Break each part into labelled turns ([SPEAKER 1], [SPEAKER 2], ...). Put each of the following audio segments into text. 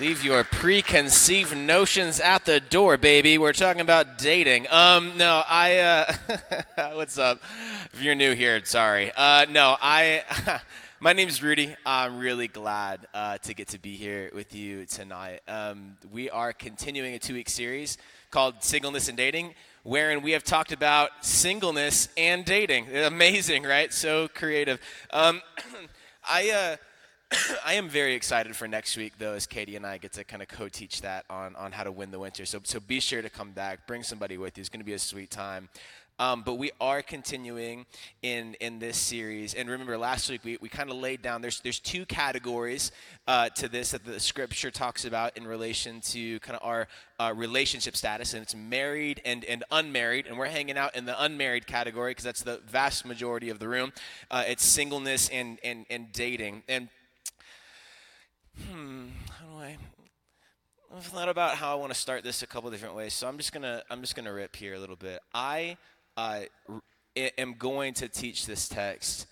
[SPEAKER 1] Leave your preconceived notions at the door, baby. We're talking about dating. Um, no, I. Uh, what's up? If you're new here, sorry. Uh, no, I. my name is Rudy. I'm really glad uh, to get to be here with you tonight. Um, we are continuing a two-week series called Singleness and Dating, wherein we have talked about singleness and dating. Amazing, right? So creative. Um, I. I am very excited for next week, though, as Katie and I get to kind of co-teach that on, on how to win the winter. So, so be sure to come back. Bring somebody with you. It's going to be a sweet time. Um, but we are continuing in in this series. And remember, last week we, we kind of laid down. There's there's two categories uh, to this that the Scripture talks about in relation to kind of our uh, relationship status, and it's married and and unmarried. And we're hanging out in the unmarried category because that's the vast majority of the room. Uh, it's singleness and and and dating and hmm, how do I? I've thought about how I want to start this a couple different ways, so I'm just gonna I'm just gonna rip here a little bit. I uh, am going to teach this text,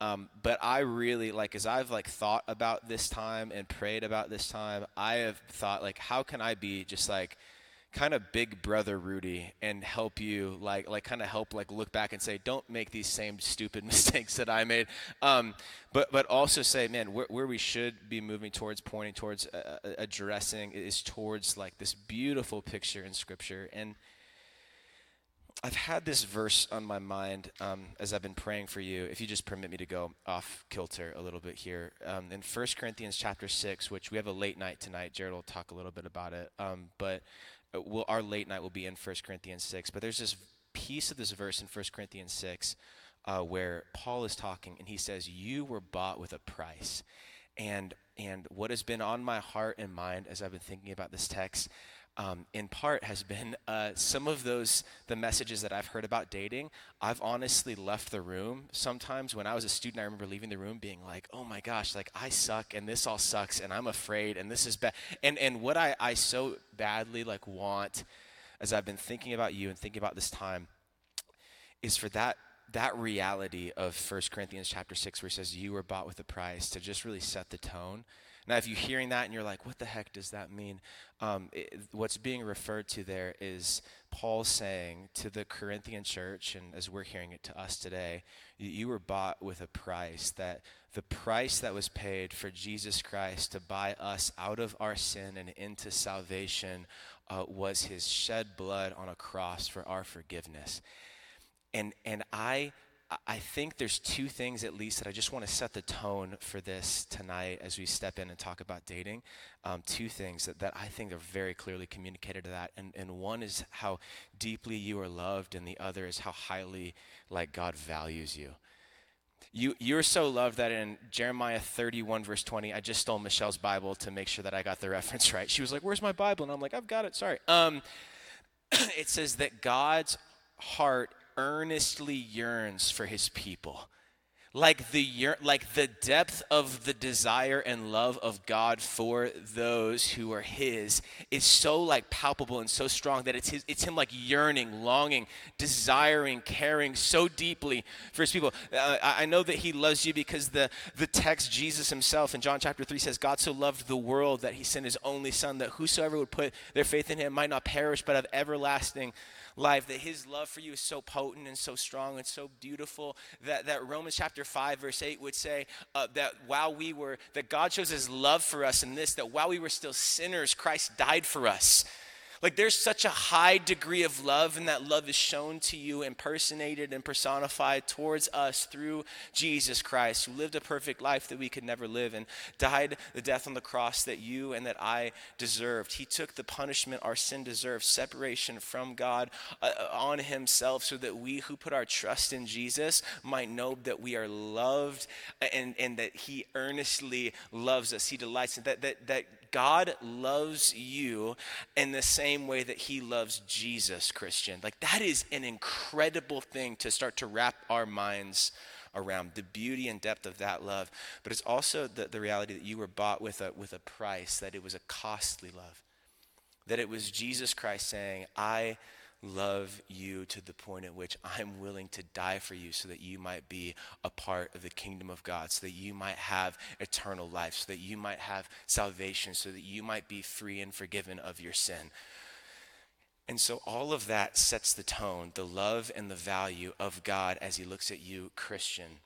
[SPEAKER 1] um, but I really like as I've like thought about this time and prayed about this time. I have thought like, how can I be just like kind of big brother Rudy and help you like like kind of help like look back and say don't make these same stupid mistakes that I made um, but but also say man where, where we should be moving towards pointing towards uh, uh addressing is towards like this beautiful picture in scripture and I've had this verse on my mind um, as I've been praying for you. If you just permit me to go off kilter a little bit here, um, in 1 Corinthians chapter six, which we have a late night tonight. Jared will talk a little bit about it. Um, but uh, we'll, our late night will be in 1 Corinthians 6. But there's this piece of this verse in 1 Corinthians 6 uh, where Paul is talking and he says, You were bought with a price. And, and what has been on my heart and mind as I've been thinking about this text um, in part has been uh, some of those the messages that i've heard about dating i've honestly left the room sometimes. When i was a student i remember leaving the room being like oh my gosh like i suck and this all sucks and i'm afraid and this is bad. And and what i i so badly like want as i've been thinking about you and thinking about this time is for that that reality of 1 corinthians chapter 6 where it says you were bought with a price to just really set the tone now, if you're hearing that and you're like, what the heck does that mean? Um, it, what's being referred to there is Paul saying to the Corinthian church, and as we're hearing it to us today, you were bought with a price, that the price that was paid for Jesus Christ to buy us out of our sin and into salvation uh, was his shed blood on a cross for our forgiveness. And, and I I think there's two things at least that I just want to set the tone for this tonight as we step in and talk about dating. Um, two things that, that I think are very clearly communicated to that. And, and one is how deeply you are loved, and the other is how highly like God values you. You, you're so loved that in Jeremiah 31, verse 20, I just stole Michelle's Bible to make sure that I got the reference right. She was like, Where's my Bible? And I'm like, I've got it, sorry. Um, it says that God's heart earnestly yearns for his people. Like the, year, like the depth of the desire and love of God for those who are His is so like palpable and so strong that it's his, it's Him like yearning, longing, desiring, caring so deeply for His people. Uh, I know that He loves you because the the text Jesus Himself in John chapter three says, "God so loved the world that He sent His only Son, that whosoever would put their faith in Him might not perish but have everlasting." Life, that his love for you is so potent and so strong and so beautiful that, that Romans chapter 5, verse 8 would say uh, that while we were, that God shows his love for us in this, that while we were still sinners, Christ died for us. Like there's such a high degree of love, and that love is shown to you, impersonated and personified towards us through Jesus Christ, who lived a perfect life that we could never live and died the death on the cross that you and that I deserved. He took the punishment our sin deserved, separation from God, uh, uh on himself, so that we who put our trust in Jesus might know that we are loved and, and that he earnestly loves us. He delights in that, that, that God loves you in the same way that he loves Jesus, Christian. Like that is an incredible thing to start to wrap our minds around the beauty and depth of that love. But it's also the, the reality that you were bought with a, with a price, that it was a costly love. That it was Jesus Christ saying, I love you to the point at which I'm willing to die for you so that you might be a part of the kingdom of God, so that you might have eternal life, so that you might have salvation, so that you might be free and forgiven of your sin. And so all of that sets the tone, the love and the value of God as he looks at you, Christian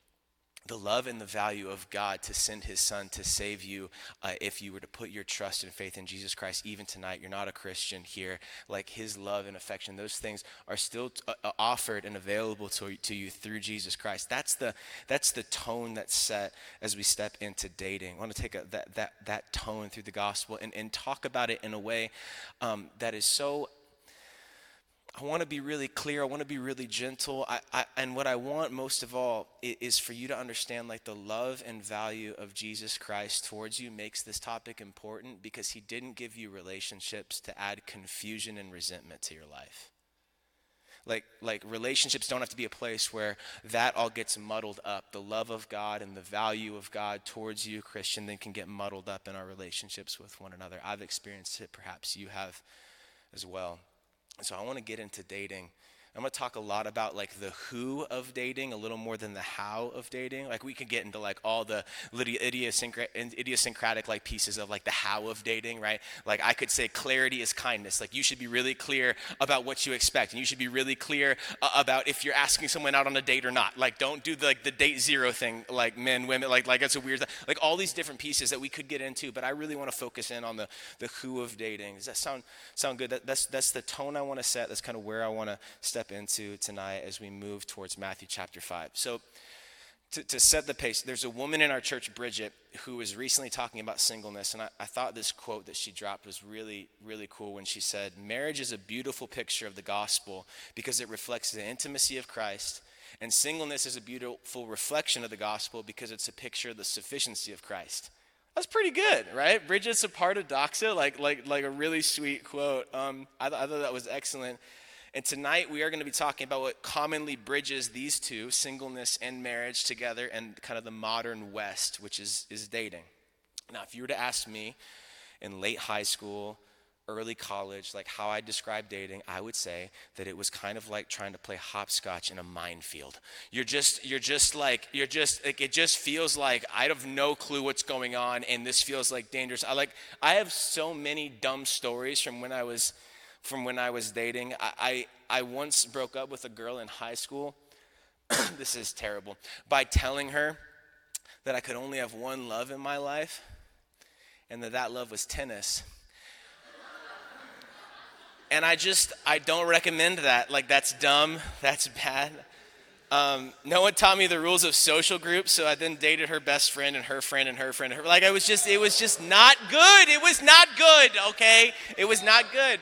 [SPEAKER 1] the love and the value of God to send his son to save you uh, if you were to put your trust and faith in Jesus Christ, even tonight, you're not a Christian here, like his love and affection, those things are still t- uh, uh, offered and available to, to you through Jesus Christ. That's the, that's the tone that's set as we step into dating. I want to take a, that, that, that tone through the gospel and, and talk about it in a way um, that is so I want to be really clear. I want to be really gentle. I, I, and what I want most of all is, is, for you to understand like the love and value of Jesus Christ towards you makes this topic important because he didn't give you relationships to add confusion and resentment to your life. Like, like relationships don't have to be a place where that all gets muddled up. The love of God and the value of God towards you, Christian, then can get muddled up in our relationships with one another. I've experienced it, perhaps you have as well. So I want to get into dating I'm going to talk a lot about like the who of dating, a little more than the how of dating. Like we could get into like all the idiosyncratic like pieces of like the how of dating, right? Like I could say clarity is kindness. Like you should be really clear about what you expect, and you should be really clear uh, about if you're asking someone out on a date or not. Like don't do the, like the date zero thing, like men, women, like like that's a weird. Like all these different pieces that we could get into, but I really want to focus in on the the who of dating. Does that sound sound good? That, that's that's the tone I want to set. That's kind of where I want to step step into tonight as we move towards Matthew chapter 5. So, to, to set the pace, there's a woman in our church, Bridget, who was recently talking about singleness. And I, I thought this quote that she dropped was really, really cool when she said, Marriage is a beautiful picture of the gospel because it reflects the intimacy of Christ. And singleness is a beautiful reflection of the gospel because it's a picture of the sufficiency of Christ. That's pretty good, right? Bridget's a part of Doxa, like, like, like a really sweet quote. Um, I, th- I thought that was excellent. And tonight we are going to be talking about what commonly bridges these two, singleness and marriage, together, and kind of the modern West, which is, is dating. Now, if you were to ask me in late high school, early college, like how I describe dating, I would say that it was kind of like trying to play hopscotch in a minefield. You're just, you're just like, you're just, like, it just feels like I have no clue what's going on, and this feels like dangerous. I like, I have so many dumb stories from when I was from when I was dating. I, I, I once broke up with a girl in high school. this is terrible. By telling her that I could only have one love in my life and that that love was tennis. and I just, I don't recommend that. Like, that's dumb. That's bad. Um, no one taught me the rules of social groups, so I then dated her best friend and her friend and her friend. Like, I was just, it was just not good. It was not good, okay? It was not good.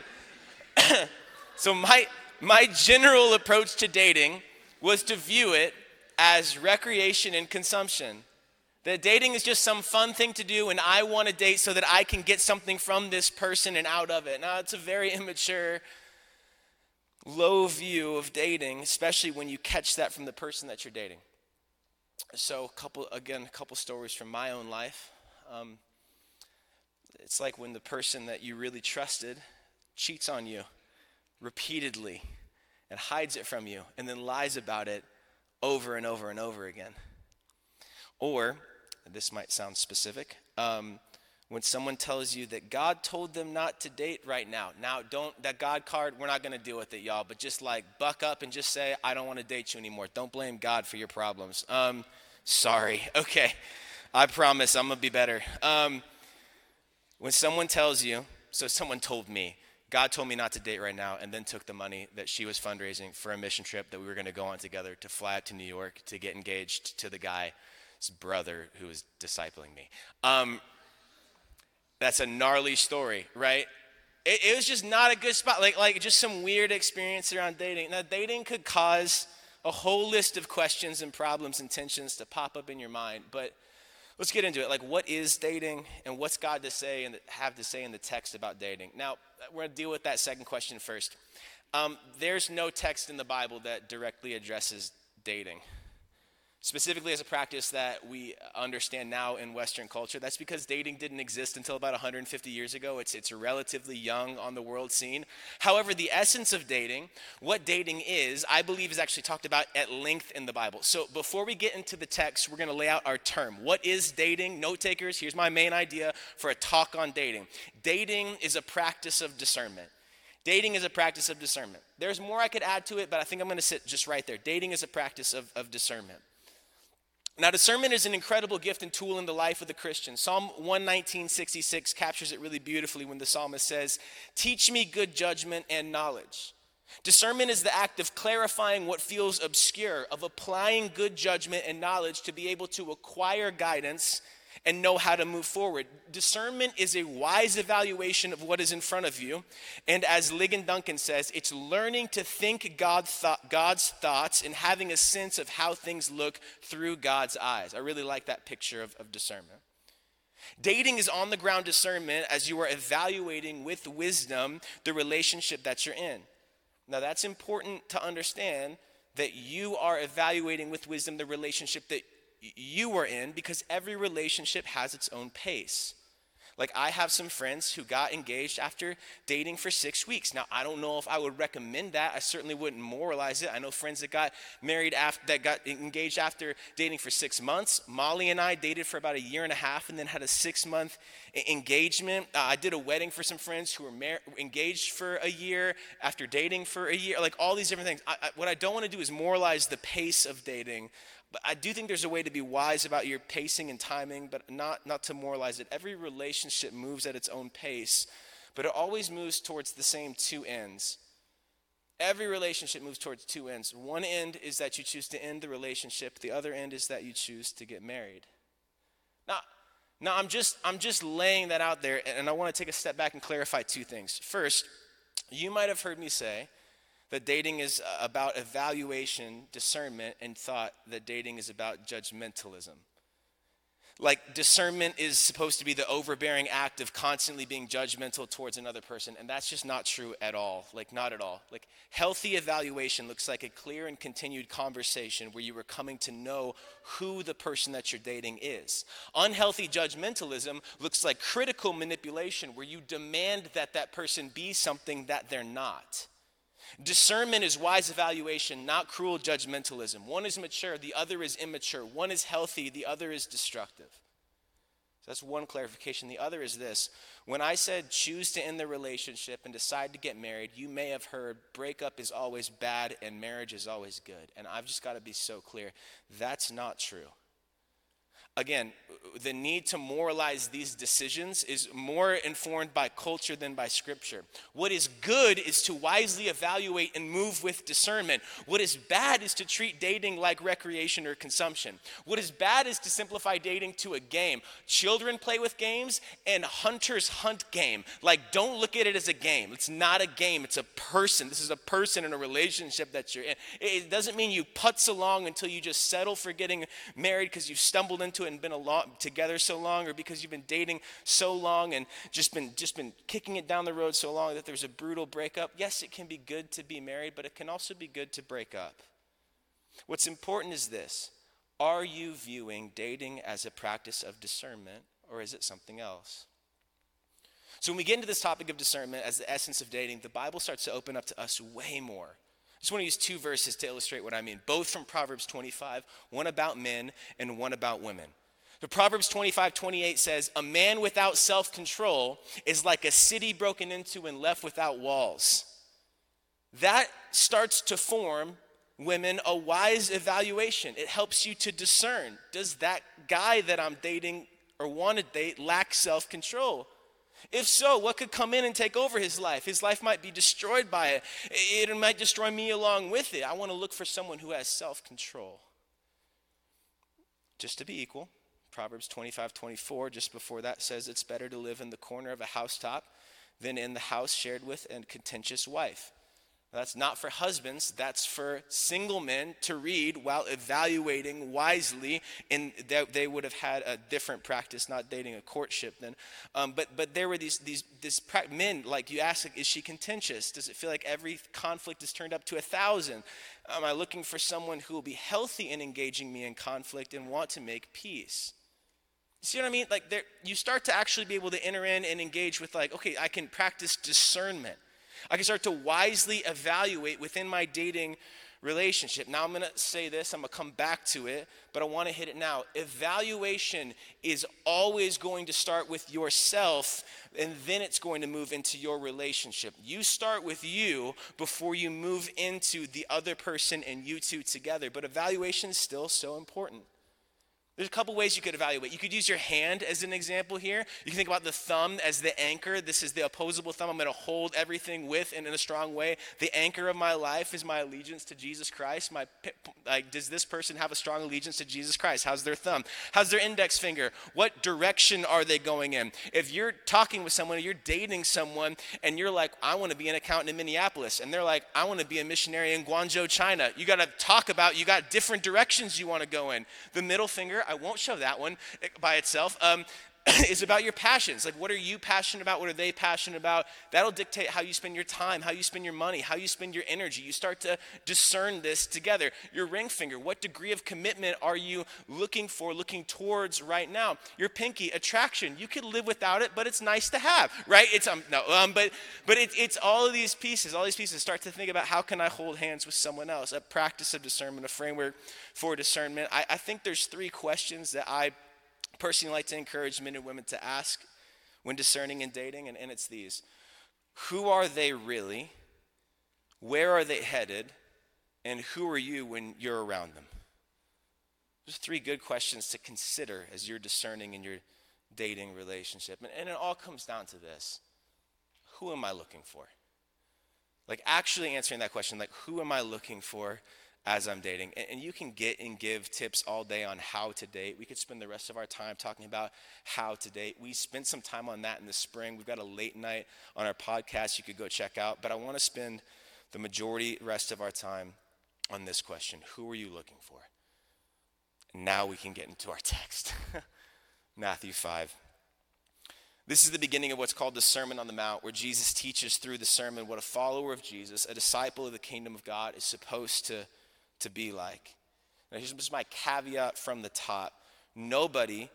[SPEAKER 1] so my my general approach to dating was to view it as recreation and consumption. That dating is just some fun thing to do, and I want to date so that I can get something from this person and out of it. Now, it's a very immature, low view of dating, especially when you catch that from the person that you're dating. So, a couple again, a couple stories from my own life. Um, it's like when the person that you really trusted cheats on you repeatedly and hides it from you and then lies about it over and over and over again. Or, this might sound specific, um, when someone tells you that God told them not to date right now. Now, don't, that God card, we're not to deal with it, y'all, but just like buck up and just say, I don't want to date you anymore. Don't blame God for your problems. Um, sorry. Okay. I promise I'm to be better. Um, when someone tells you, so someone told me, God told me not to date right now, and then took the money that she was fundraising for a mission trip that we were going to go on together to fly out to New York to get engaged to the guy's brother who was discipling me. Um, that's a gnarly story, right? It, it, was just not a good spot. Like, like just some weird experience around dating. Now, dating could cause a whole list of questions and problems and tensions to pop up in your mind, but let's get into it. Like, what is dating, and what's God to say and have to say in the text about dating? Now, we're to deal with that second question first. Um, there's no text in the Bible that directly addresses dating. Specifically as a practice that we understand now in Western culture. That's because dating didn't exist until about 150 years ago. It's, it's relatively young on the world scene. However, the essence of dating, what dating is, I believe is actually talked about at length in the Bible. So before we get into the text, we're going to lay out our term. What is dating? Note takers, here's my main idea for a talk on dating. Dating is a practice of discernment. Dating is a practice of discernment. There's more I could add to it, but I think I'm going to sit just right there. Dating is a practice of, of discernment. Now, discernment is an incredible gift and tool in the life of the Christian. Psalm 119.66 captures it really beautifully when the psalmist says, Teach me good judgment and knowledge. Discernment is the act of clarifying what feels obscure, of applying good judgment and knowledge to be able to acquire guidance and know how to move forward. Discernment is a wise evaluation of what is in front of you. And as Ligon Duncan says, it's learning to think God th- God's thoughts and having a sense of how things look through God's eyes. I really like that picture of, of discernment. Dating is on the ground discernment as you are evaluating with wisdom the relationship that you're in. Now, that's important to understand that you are evaluating with wisdom the relationship that you were in because every relationship has its own pace. Like, I have some friends who got engaged after dating for six weeks. Now, I don't know if I would recommend that. I certainly wouldn't moralize it. I know friends that got married after, that got engaged after dating for six months. Molly and I dated for about a year and a half and then had a six month engagement. Uh, I did a wedding for some friends who were mar- engaged for a year after dating for a year. Like, all these different things. I, I, what I don't want to do is moralize the pace of dating. But I do think there's a way to be wise about your pacing and timing, but not, not to moralize it. Every relationship moves at its own pace, but it always moves towards the same two ends. Every relationship moves towards two ends. One end is that you choose to end the relationship, the other end is that you choose to get married. Now, now I'm just I'm just laying that out there and I want to take a step back and clarify two things. First, you might have heard me say that dating is uh, about evaluation, discernment, and thought that dating is about judgmentalism. Like, discernment is supposed to be the overbearing act of constantly being judgmental towards another person, and that's just not true at all. Like, not at all. Like, healthy evaluation looks like a clear and continued conversation where you are coming to know who the person that you're dating is. Unhealthy judgmentalism looks like critical manipulation where you demand that that person be something that they're not. Discernment is wise evaluation, not cruel judgmentalism. One is mature, the other is immature. One is healthy, the other is destructive. So that's one clarification. The other is this when I said choose to end the relationship and decide to get married, you may have heard breakup is always bad and marriage is always good. And I've just got to be so clear that's not true. Again, the need to moralize these decisions is more informed by culture than by scripture. What is good is to wisely evaluate and move with discernment. What is bad is to treat dating like recreation or consumption. What is bad is to simplify dating to a game. Children play with games and hunters hunt game. Like, don't look at it as a game. It's not a game, it's a person. This is a person in a relationship that you're in. It doesn't mean you putz along until you just settle for getting married because you've stumbled into it and been together so long or because you've been dating so long and just been just been kicking it down the road so long that there's a brutal breakup? Yes it can be good to be married but it can also be good to break up. What's important is this. Are you viewing dating as a practice of discernment or is it something else? So when we get into this topic of discernment as the essence of dating the bible starts to open up to us way more just want to use two verses to illustrate what I mean, both from Proverbs 25, one about men and one about women. The Proverbs 25, 28 says, A man without self control is like a city broken into and left without walls. That starts to form women a wise evaluation. It helps you to discern does that guy that I'm dating or want to date lack self control? If so, what could come in and take over his life? His life might be destroyed by it. It might destroy me along with it. I want to look for someone who has self control. Just to be equal, Proverbs 25 24, just before that, says it's better to live in the corner of a housetop than in the house shared with a contentious wife. That's not for husbands, that's for single men to read while evaluating wisely. And they would have had a different practice, not dating a courtship then. Um, but, but there were these, these, these men, like you ask, like, is she contentious? Does it feel like every conflict is turned up to a thousand? Am I looking for someone who will be healthy in engaging me in conflict and want to make peace? See what I mean? Like there, you start to actually be able to enter in and engage with like, okay, I can practice discernment. I can start to wisely evaluate within my dating relationship. Now, I'm going to say this, I'm going to come back to it, but I want to hit it now. Evaluation is always going to start with yourself, and then it's going to move into your relationship. You start with you before you move into the other person and you two together, but evaluation is still so important. There's a couple ways you could evaluate. You could use your hand as an example here. You can think about the thumb as the anchor. This is the opposable thumb I'm going to hold everything with and in a strong way. The anchor of my life is my allegiance to Jesus Christ. My like does this person have a strong allegiance to Jesus Christ? How's their thumb? How's their index finger? What direction are they going in? If you're talking with someone, you're dating someone and you're like, "I want to be an accountant in Minneapolis." And they're like, "I want to be a missionary in Guangzhou, China." You got to talk about you got different directions you want to go in. The middle finger I won't show that one by itself. Um, is about your passions. Like, what are you passionate about? What are they passionate about? That'll dictate how you spend your time, how you spend your money, how you spend your energy. You start to discern this together. Your ring finger, what degree of commitment are you looking for, looking towards right now? Your pinky, attraction. You could live without it, but it's nice to have, right? It's um no, um, but but it, it's all of these pieces. All these pieces. Start to think about how can I hold hands with someone else? A practice of discernment, a framework for discernment. I, I think there's three questions that I personally like to encourage men and women to ask when discerning and dating, and, and it's these Who are they really? Where are they headed? And who are you when you're around them? There's three good questions to consider as you're discerning in your dating relationship. And, and it all comes down to this Who am I looking for? Like, actually answering that question, like, who am I looking for? As I'm dating. And, you can get and give tips all day on how to date. We could spend the rest of our time talking about how to date. We spent some time on that in the spring. We've got a late night on our podcast you could go check out. But I want to spend the majority rest of our time on this question Who are you looking for? now we can get into our text Matthew 5. This is the beginning of what's called the Sermon on the Mount, where Jesus teaches through the sermon what a follower of Jesus, a disciple of the kingdom of God, is supposed to to be like. Now, here's my caveat from the top nobody,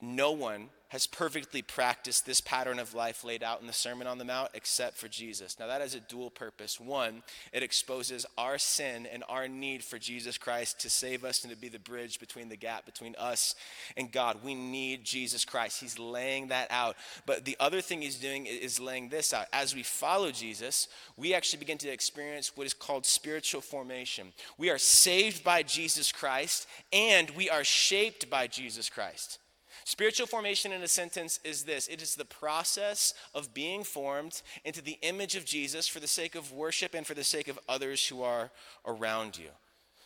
[SPEAKER 1] no one has perfectly practiced this pattern of life laid out in the Sermon on the Mount except for Jesus. Now, that has a dual purpose. One, it exposes our sin and our need for Jesus Christ to save us and to be the bridge between the gap between us and God. We need Jesus Christ. He's laying that out. But the other thing he's doing is laying this out. As we follow Jesus, we actually begin to experience what is called spiritual formation. We are saved by Jesus Christ and we are shaped by Jesus Christ. Spiritual formation in a sentence is this it is the process of being formed into the image of Jesus for the sake of worship and for the sake of others who are around you.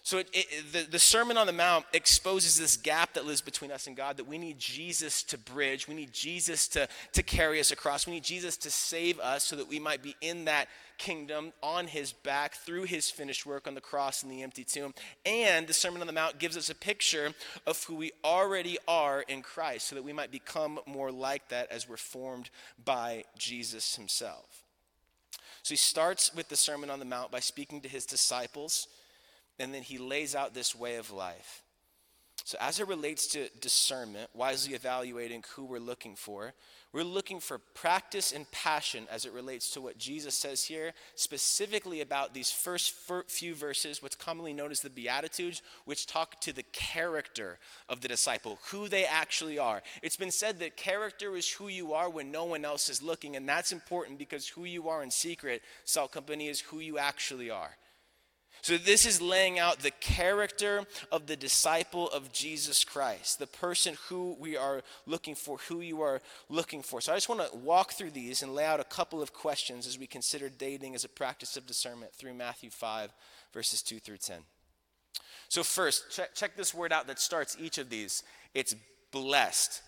[SPEAKER 1] So it, it, the, the Sermon on the Mount exposes this gap that lives between us and God that we need Jesus to bridge. We need Jesus to, to carry us across. We need Jesus to save us so that we might be in that kingdom on his back through his finished work on the cross and the empty tomb. And the Sermon on the Mount gives us a picture of who we already are in Christ so that we might become more like that as we're formed by Jesus himself. So he starts with the Sermon on the Mount by speaking to his disciples and then he lays out this way of life. So, as it relates to discernment, wisely evaluating who we're looking for, we're looking for practice and passion as it relates to what Jesus says here, specifically about these first few verses, what's commonly known as the Beatitudes, which talk to the character of the disciple, who they actually are. It's been said that character is who you are when no one else is looking, and that's important because who you are in secret, Salt Company, is who you actually are. So, this is laying out the character of the disciple of Jesus Christ, the person who we are looking for, who you are looking for. So, I just want to walk through these and lay out a couple of questions as we consider dating as a practice of discernment through Matthew 5, verses 2 through 10. So, first, check, check this word out that starts each of these it's blessed.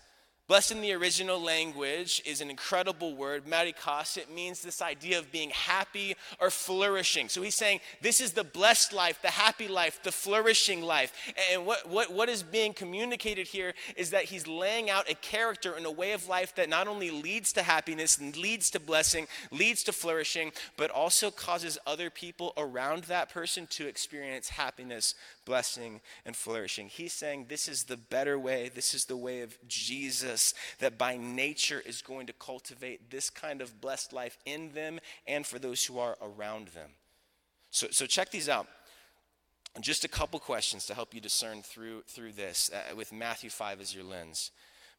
[SPEAKER 1] Blessed in the original language is an incredible word, makarios. It means this idea of being happy or flourishing. So he's saying this is the blessed life, the happy life, the flourishing life. And what, what, what is being communicated here is that he's laying out a character and a way of life that not only leads to happiness and leads to blessing, leads to flourishing, but also causes other people around that person to experience happiness, blessing, and flourishing. He's saying this is the better way, this is the way of Jesus that by nature is going to cultivate this kind of blessed life in them and for those who are around them. So, so check these out. Just a couple questions to help you discern through, through this uh, with Matthew 5 as your lens.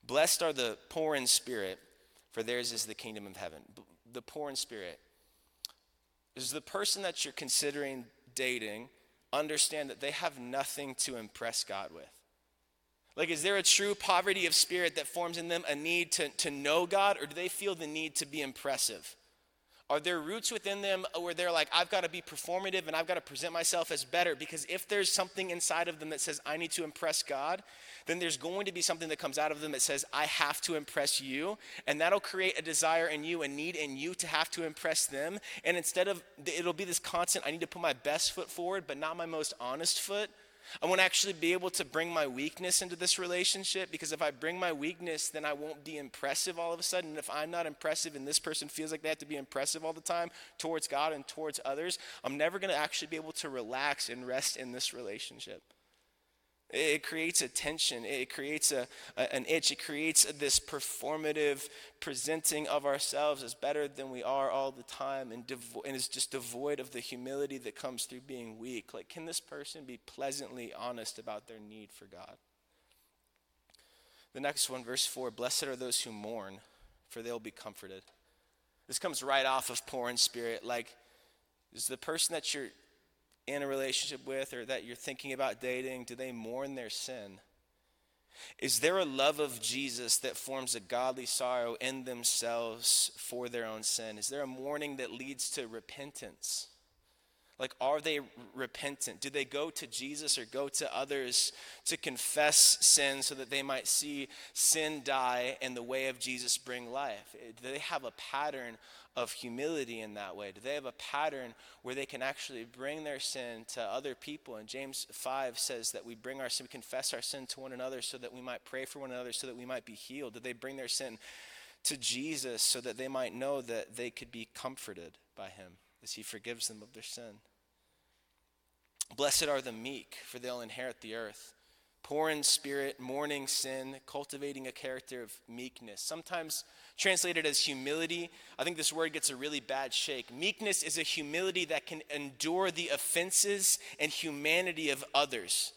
[SPEAKER 1] Blessed are the poor in spirit, for theirs is the kingdom of heaven. The poor in spirit. Is the person that you're considering dating understand that they have nothing to impress God with? Like, is there a true poverty of spirit that forms in them a need to, to know God, or do they feel the need to be impressive? Are there roots within them where they're like, I've got to be performative and I've got to present myself as better? Because if there's something inside of them that says, I need to impress God, then there's going to be something that comes out of them that says, I have to impress you. And that'll create a desire in you, a need in you to have to impress them. And instead of, it'll be this constant, I need to put my best foot forward, but not my most honest foot. I want to actually be able to bring my weakness into this relationship because if I bring my weakness, then I won't be impressive all of a sudden. And if I'm not impressive and this person feels like they have to be impressive all the time towards God and towards others, I'm never going to actually be able to relax and rest in this relationship. It creates a tension. It creates a, a, an itch. It creates this performative presenting of ourselves as better than we are all the time and, devo- and is just devoid of the humility that comes through being weak. Like, can this person be pleasantly honest about their need for God? The next one, verse 4 Blessed are those who mourn, for they'll be comforted. This comes right off of poor in spirit. Like, is the person that you're in a relationship with or that you're thinking about dating, do they mourn their sin? Is there a love of Jesus that forms a godly sorrow in themselves for their own sin? Is there a mourning that leads to repentance? Like, are they repentant? Do they go to Jesus or go to others to confess sin so that they might see sin die and the way of Jesus bring life? Eh, do they have a pattern of humility in that way? Do they have a pattern where they can actually bring their sin to other people? And James 5 says that we bring our sin, we confess our sin to one another so that we might pray for one another so that we might be healed. Do they bring their sin to Jesus so that they might know that they could be comforted by him as he forgives them of their sin? Blessed are the meek, for they'll inherit the earth. Poor in spirit, mourning sin, cultivating a character of meekness. Sometimes translated as humility. I think this word gets a really bad shake. Meekness is a humility that can endure the offenses and humanity of others.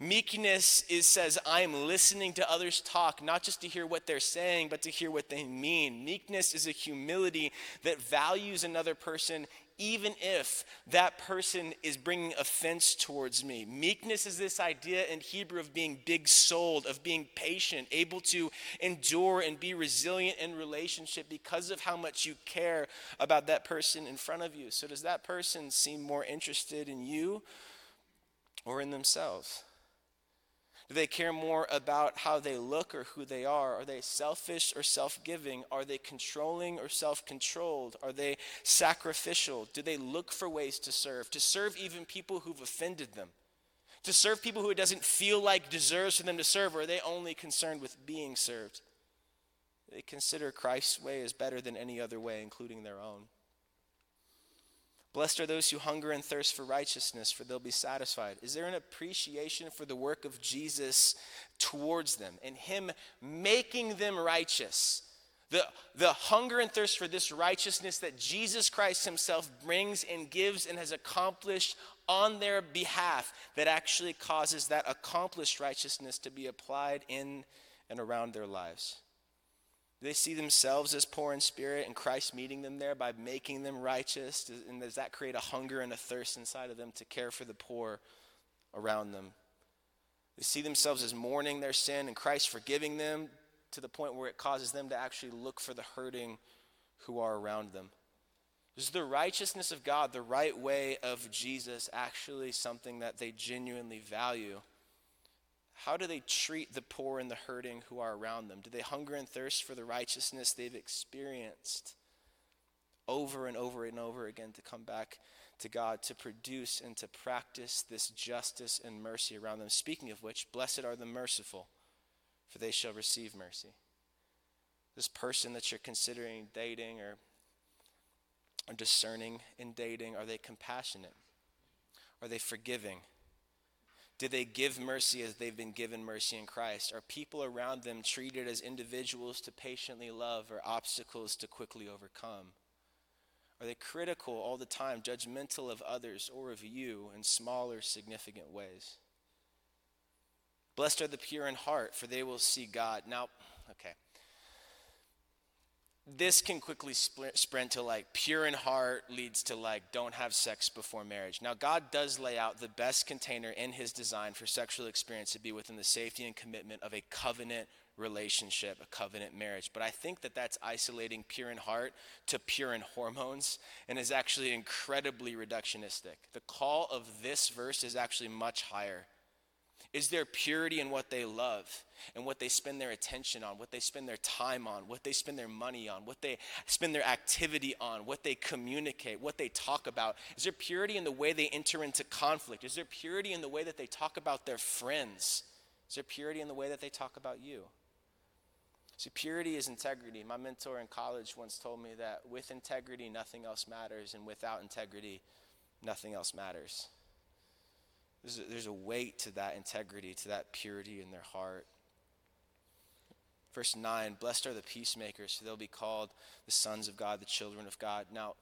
[SPEAKER 1] Meekness is says, I am listening to others talk, not just to hear what they're saying, but to hear what they mean. Meekness is a humility that values another person even if that person is bringing offense towards me. Meekness is this idea in Hebrew of being big souled, of being patient, able to endure and be resilient in relationship because of how much you care about that person in front of you. So, does that person seem more interested in you or in themselves? Do they care more about how they look or who they are? Are they selfish or self giving? Are they controlling or self controlled? Are they sacrificial? Do they look for ways to serve? To serve even people who've offended them? To serve people who it doesn't feel like deserves for them to serve? Or are they only concerned with being served? They consider Christ's way as better than any other way, including their own. Blessed are those who hunger and thirst for righteousness, for they'll be satisfied. Is there an appreciation for the work of Jesus towards them and Him making them righteous? The, the hunger and thirst for this righteousness that Jesus Christ Himself brings and gives and has accomplished on their behalf that actually causes that accomplished righteousness to be applied in and around their lives. They see themselves as poor in spirit and Christ meeting them there by making them righteous? And does that create a hunger and a thirst inside of them to care for the poor around them? They see themselves as mourning their sin and Christ forgiving them to the point where it causes them to actually look for the hurting who are around them. Is the righteousness of God, the right way of Jesus, actually something that they genuinely value? How do they treat the poor and the hurting who are around them? Do they hunger and thirst for the righteousness they've experienced over and over and over again to come back to God, to produce and to practice this justice and mercy around them? Speaking of which, blessed are the merciful, for they shall receive mercy. This person that you're considering dating or, or discerning in dating, are they compassionate? Are they forgiving? Do they give mercy as they've been given mercy in Christ? Are people around them treated as individuals to patiently love or obstacles to quickly overcome? Are they critical all the time, judgmental of others or of you in smaller, significant ways? Blessed are the pure in heart, for they will see God. Now, okay this can quickly sprint to like pure in heart leads to like don't have sex before marriage. Now, God does lay out the best container in his design for sexual experience to be within the safety and commitment of a covenant relationship, a covenant marriage. But I think that that's isolating pure in heart to pure in hormones and is actually incredibly reductionistic. The call of this verse is actually much higher. Is there purity in what they love and what they spend their attention on, what they spend their time on, what they spend their money on, what they spend their activity on, what they communicate, what they talk about? Is there purity in the way they enter into conflict? Is there purity in the way that they talk about their friends? Is there purity in the way that they talk about you? See, purity is integrity. My mentor in college once told me that with integrity, nothing else matters, and without integrity, nothing else matters. There's a, there's a weight to that integrity, to that purity in their heart. Verse 9 Blessed are the peacemakers, for they'll be called the sons of God, the children of God. Now,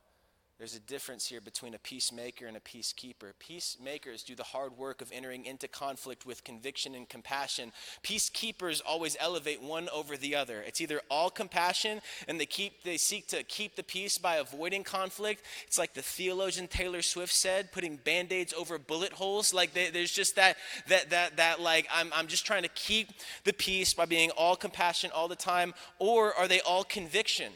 [SPEAKER 1] there's a difference here between a peacemaker and a peacekeeper. Peacemakers do the hard work of entering into conflict with conviction and compassion. Peacekeepers always elevate one over the other. It's either all compassion and they keep they seek to keep the peace by avoiding conflict. It's like the theologian Taylor Swift said, putting band-aids over bullet holes. Like they, there's just that that that that like I'm I'm just trying to keep the peace by being all compassion all the time, or are they all conviction?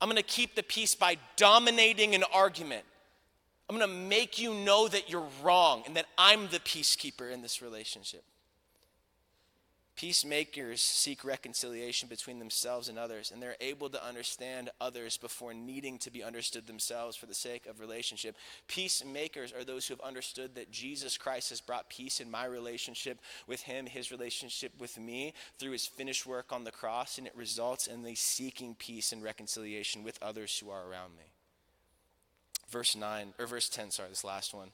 [SPEAKER 1] I'm going to keep the peace by dominating an argument. I'm going to make you know that you're wrong and that I'm the peacekeeper in this relationship. Peacemakers seek reconciliation between themselves and others, and they're able to understand others before needing to be understood themselves for the sake of relationship. Peacemakers are those who have understood that Jesus Christ has brought peace in my relationship with Him, His relationship with me, through His finished work on the cross, and it results in the seeking peace and reconciliation with others who are around me. Verse 9, or verse 10, sorry, this last one.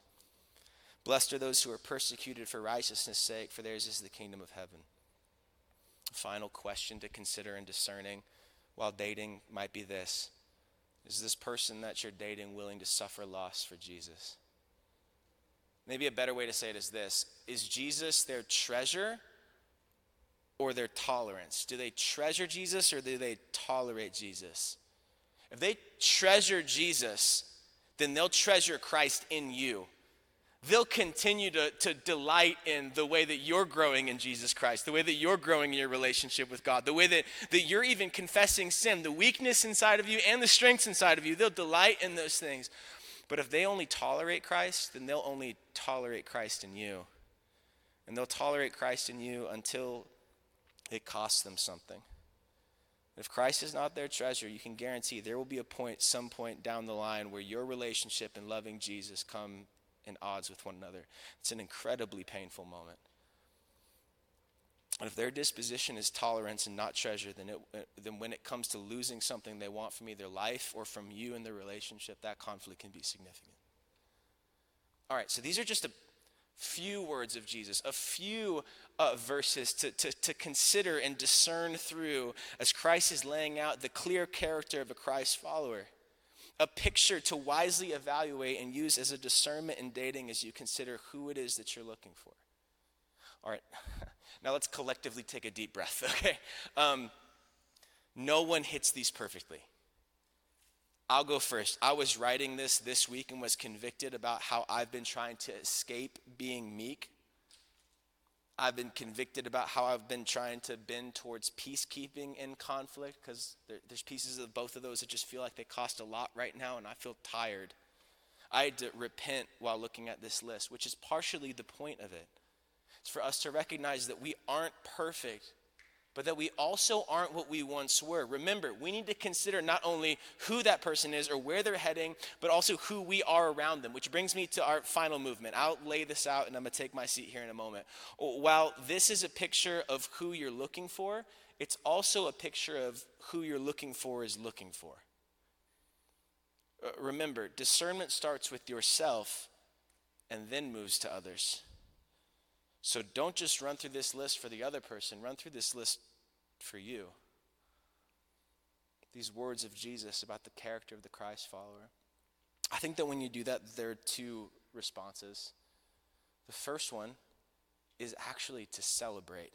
[SPEAKER 1] Blessed are those who are persecuted for righteousness' sake, for theirs is the kingdom of heaven final question to consider in discerning while dating might be this Is this person that you're dating willing to suffer loss for Jesus? Maybe a better way to say it is this Is Jesus their treasure or their tolerance? Do they treasure Jesus or do they tolerate Jesus? If they treasure Jesus, then they'll treasure Christ in you they'll continue to, to delight in the way that you're growing in Jesus Christ, the way that you're growing in your relationship with God, the way that, that you're even confessing sin, the weakness inside of you and the strengths inside of you. They'll delight in those things. But if they only tolerate Christ, then they'll only tolerate Christ in you. And they'll tolerate Christ in you until it costs them something. If Christ is not their treasure, you can guarantee there will be a point, some point down the line, where your relationship and loving Jesus come in odds with one another. It's an incredibly painful moment. And if their disposition is tolerance and not treasure, then, it, then when it comes to losing something they want from either life or from you in the relationship, that conflict can be significant. All right, so these are just a few words of Jesus, a few uh, verses to, to, to consider and discern through as Christ is laying out the clear character of a Christ follower a picture to wisely evaluate and use as a discernment in dating as you consider who it is that you're looking for. All right, now let's collectively take a deep breath, okay? Um, no one hits these perfectly. I'll go first. I was writing this this week and was convicted about how I've been trying to escape being meek I've been convicted about how I've been trying to bend towards peacekeeping in conflict because there, there's pieces of both of those that just feel like they cost a lot right now, and I feel tired. I had to repent while looking at this list, which is partially the point of it It's for us to recognize that we aren't perfect, but that we also aren't what we once were. Remember, we need to consider not only who that person is or where they're heading, but also who we are around them, which brings me to our final movement. I'll lay this out and I'm going to take my seat here in a moment. While this is a picture of who you're looking for, it's also a picture of who you're looking for is looking for. Uh, remember, discernment starts with yourself and then moves to others. So don't just run through this list for the other person, run through this list for you. These words of Jesus about the character of the Christ follower. I think that when you do that, there are two responses. The first one is actually to celebrate.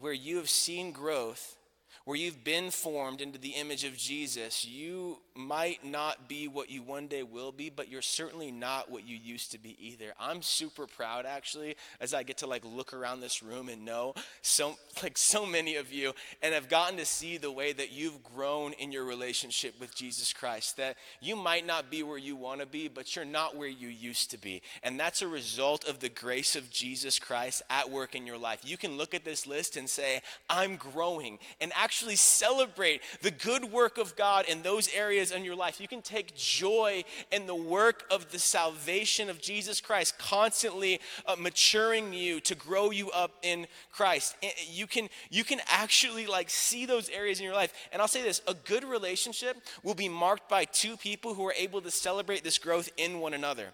[SPEAKER 1] Where you have seen growth, where you've been formed into the image of Jesus, you might not be what you one day will be, but you're certainly not what you used to be either. I'm super proud actually as I get to like look around this room and know so like so many of you and have gotten to see the way that you've grown in your relationship with Jesus Christ. That you might not be where you want to be, but you're not where you used to be. And that's a result of the grace of Jesus Christ at work in your life. You can look at this list and say, I'm growing. And actually actually celebrate the good work of God in those areas in your life. You can take joy in the work of the salvation of Jesus Christ, constantly uh, maturing you to grow you up in Christ. You can, you can actually like see those areas in your life. And I'll say this a good relationship will be marked by two people who are able to celebrate this growth in one another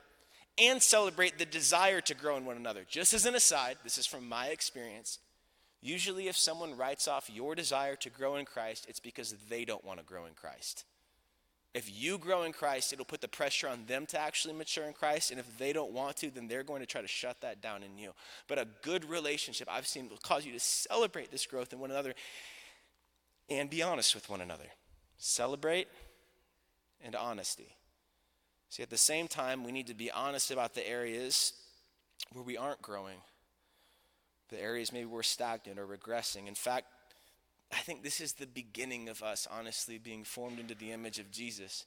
[SPEAKER 1] and celebrate the desire to grow in one another. Just as an aside, this is from my experience. Usually, if someone writes off your desire to grow in Christ, it's because they don't want to grow in Christ. If you grow in Christ, it'll put the pressure on them to actually mature in Christ. And if they don't want to, then they're going to try to shut that down in you. But a good relationship, I've seen, will cause you to celebrate this growth in one another and be honest with one another. Celebrate and honesty. See, at the same time, we need to be honest about the areas where we aren't growing the areas maybe we're stagnant or regressing. In fact, I think this is the beginning of us honestly being formed into the image of Jesus.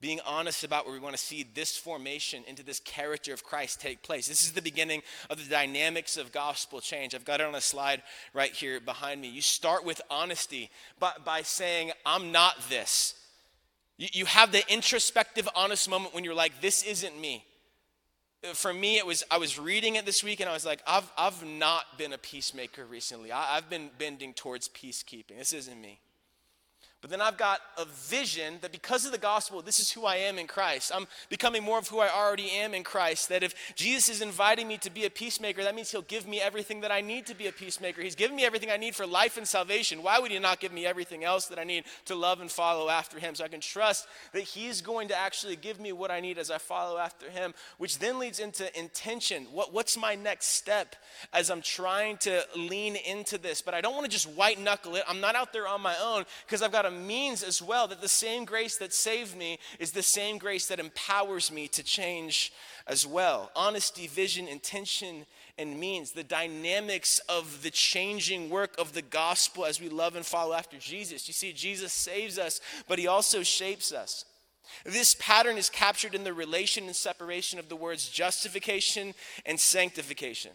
[SPEAKER 1] Being honest about where we want to see this formation into this character of Christ take place. This is the beginning of the dynamics of gospel change. I've got it on a slide right here behind me. You start with honesty by, by saying, I'm not this. You, you have the introspective, honest moment when you're like, this isn't me for me it was i was reading it this week and i was like i've, I've not been a peacemaker recently. I, i've been bending towards peacekeeping. This isn't me but then I've got a vision that because of the gospel, this is who I am in Christ. I'm becoming more of who I already am in Christ. That if Jesus is inviting me to be a peacemaker, that means He'll give me everything that I need to be a peacemaker. He's given me everything I need for life and salvation. Why would He not give me everything else that I need to love and follow after Him? So I can trust that He's going to actually give me what I need as I follow after Him, which then leads into intention. What, what's my next step as I'm trying to lean into this? But I don't want to just white knuckle it. I'm not out there on my own because I've got a means as well that the same grace that saved me is the same grace that empowers me to change as well. Honesty, vision, intention, and means, the dynamics of the changing work of the gospel as we love and follow after Jesus. You see, Jesus saves us, but he also shapes us. This pattern is captured in the relation and separation of the words justification and sanctification.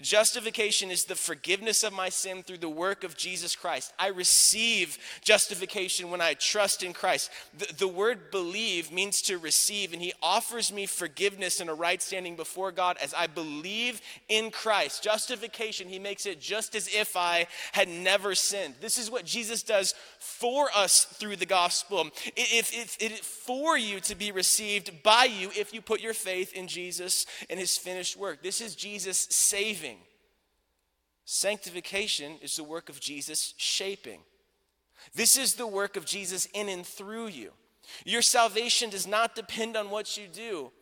[SPEAKER 1] Justification is the forgiveness of my sin through the work of Jesus Christ. I receive justification when I trust in Christ. The, the, word believe means to receive, and He offers me forgiveness and a right standing before God as I believe in Christ. Justification, He makes it just as if I had never sinned. This is what Jesus does for us through the gospel. If, if, if, for you to be received by you if you put your faith in Jesus and His finished work. This is Jesus saving saving. Sanctification is the work of Jesus shaping. This is the work of Jesus in and through you. Your salvation does not depend on what you do,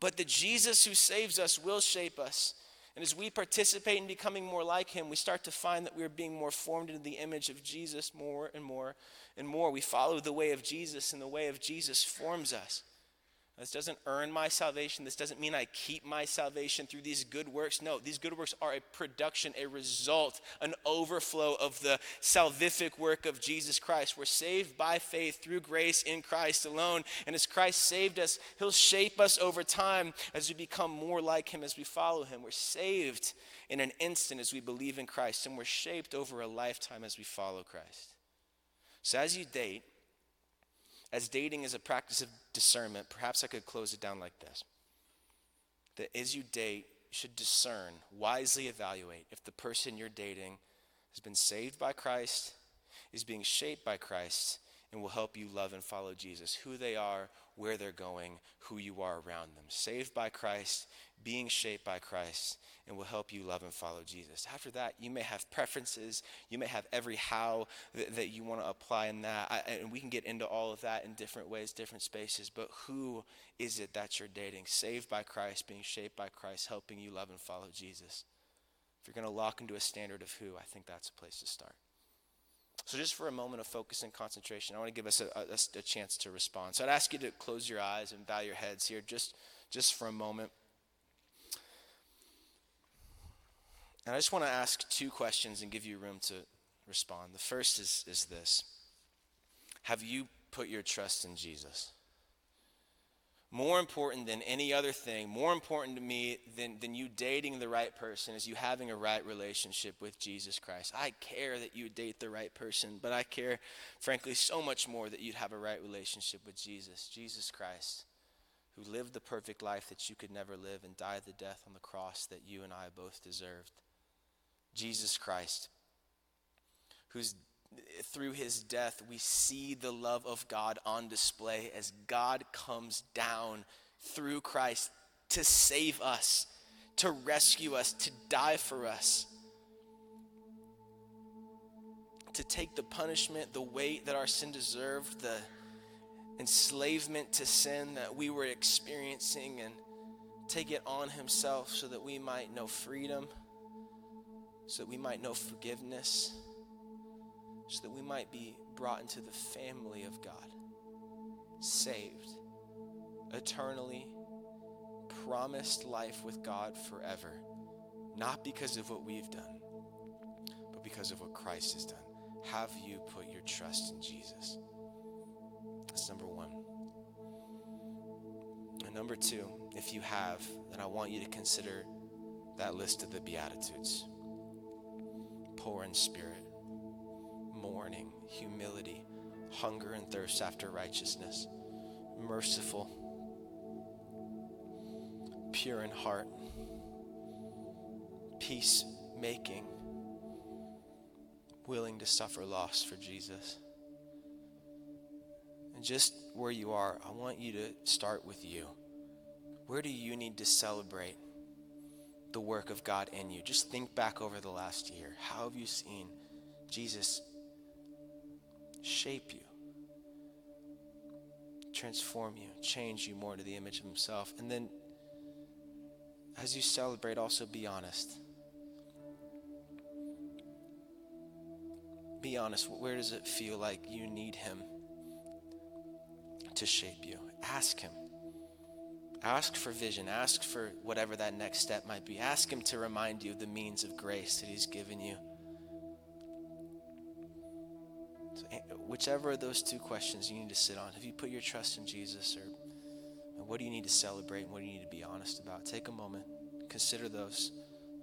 [SPEAKER 1] but the Jesus who saves us will shape us. And as we participate in becoming more like him, we start to find that we are being more formed into the image of Jesus more and more and more. We follow the way of Jesus, and the way of Jesus forms us. This doesn't earn my salvation. This doesn't mean I keep my salvation through these good works. No, these good works are a production, a result, an overflow of the salvific work of Jesus Christ. We're saved by faith through grace in Christ alone. And as Christ saved us, He'll shape us over time as we become more like Him, as we follow Him. We're saved in an instant as we believe in Christ, and we're shaped over a lifetime as we follow Christ. So as you date, as dating is a practice of discernment, perhaps I could close it down like this that as you date, you should discern, wisely evaluate if the person you're dating has been saved by Christ, is being shaped by Christ, and will help you love and follow Jesus, who they are, where they're going, who you are around them. Saved by Christ, being shaped by Christ, and will help you love and follow Jesus. After that, you may have preferences. You may have every how that, that you want to apply in that. I, and we can get into all of that in different ways, different spaces. But who is it that you're dating? Saved by Christ, being shaped by Christ, helping you love and follow Jesus. If you're going to lock into a standard of who, I think that's a place to start. So, just for a moment of focus and concentration, I want to give us a, a, a chance to respond. So, I'd ask you to close your eyes and bow your heads here just, just for a moment. And I just want to ask two questions and give you room to respond. The first is, is this Have you put your trust in Jesus? More important than any other thing, more important to me than, than you dating the right person is you having a right relationship with Jesus Christ. I care that you date the right person, but I care, frankly, so much more that you'd have a right relationship with Jesus, Jesus Christ, who lived the perfect life that you could never live and died the death on the cross that you and I both deserved. Jesus Christ, who's through his death, we see the love of God on display as God comes down through Christ to save us, to rescue us, to die for us, to take the punishment, the weight that our sin deserved, the enslavement to sin that we were experiencing, and take it on himself so that we might know freedom so that we might know forgiveness, so that we might be brought into the family of God, saved, eternally, promised life with God forever, not because of what we've done, but because of what Christ has done. Have you put your trust in Jesus? That's number one. And number two, if you have, then I want you to consider that list of the Beatitudes poor in spirit, mourning, humility, hunger and thirst after righteousness, merciful, pure in heart, peacemaking, willing to suffer loss for Jesus. And just where you are, I want you to start with you. Where do you need to celebrate the work of God in you. Just think back over the last year. How have you seen Jesus shape you, transform you, change you more to the image of Himself? And then, as you celebrate, also be honest. Be honest. Where does it feel like you need Him to shape you? Ask Him. Ask for vision. Ask for whatever that next step might be. Ask Him to remind you of the means of grace that He's given you. So, eh, whichever of those two questions you need to sit on, have you put your trust in Jesus, or what do you need to celebrate, and what do you need to be honest about? Take a moment, consider those,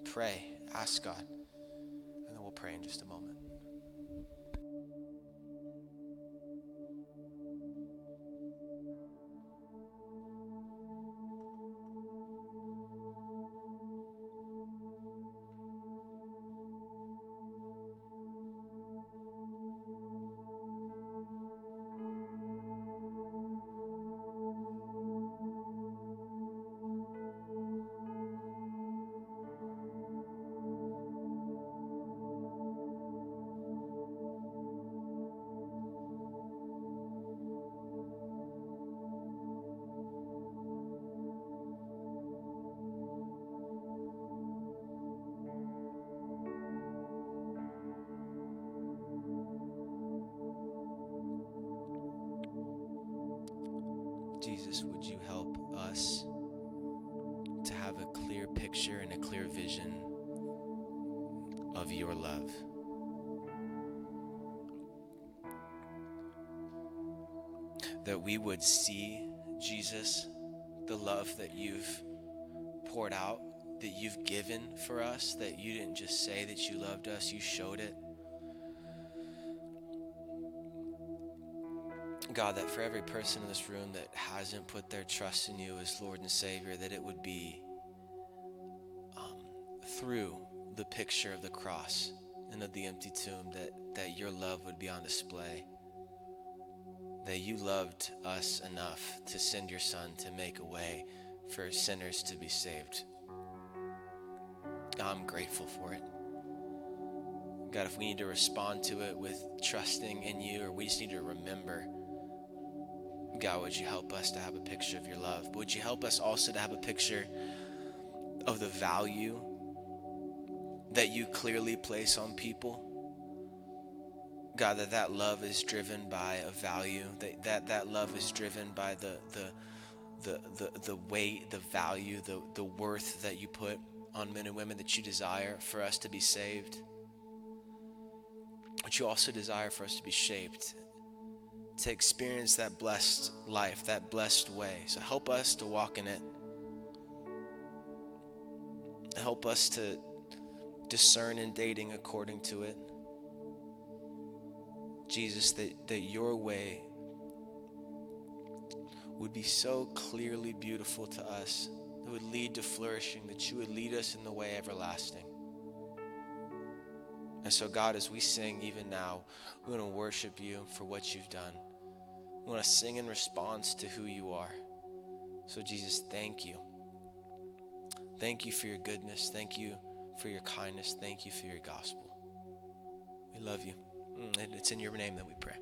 [SPEAKER 1] pray, ask God, and then we'll pray in just a moment. Jesus, would you help us to have a clear picture and a clear vision of your love? That we would see, Jesus, the love that you've poured out, that you've given for us, that you didn't just say that you loved us, you showed it. God, that for every person in this room that hasn't put their trust in you as Lord and Savior, that it would be um, through the picture of the cross and of the empty tomb that, that your love would be on display. That you loved us enough to send your Son to make a way for sinners to be saved. I'm grateful for it. God, if we need to respond to it with trusting in you, or we just need to remember, God, would you help us to have a picture of your love? Would you help us also to have a picture of the value that you clearly place on people? God, that that love is driven by a value, that that, that love is driven by the, the, the, the, the weight, the value, the, the worth that you put on men and women that you desire for us to be saved. But you also desire for us to be shaped, to experience that blessed life, that blessed way. So help us to walk in it. Help us to discern in dating according to it. Jesus, that, that your way would be so clearly beautiful to us, that would lead to flourishing, that you would lead us in the way everlasting. And so, God, as we sing even now, we want to worship you for what you've done. Want to sing in response to who you are. So, Jesus, thank you. Thank you for your goodness. Thank you for your kindness. Thank you for your gospel. We love you. Mm, and it's in your name that we pray.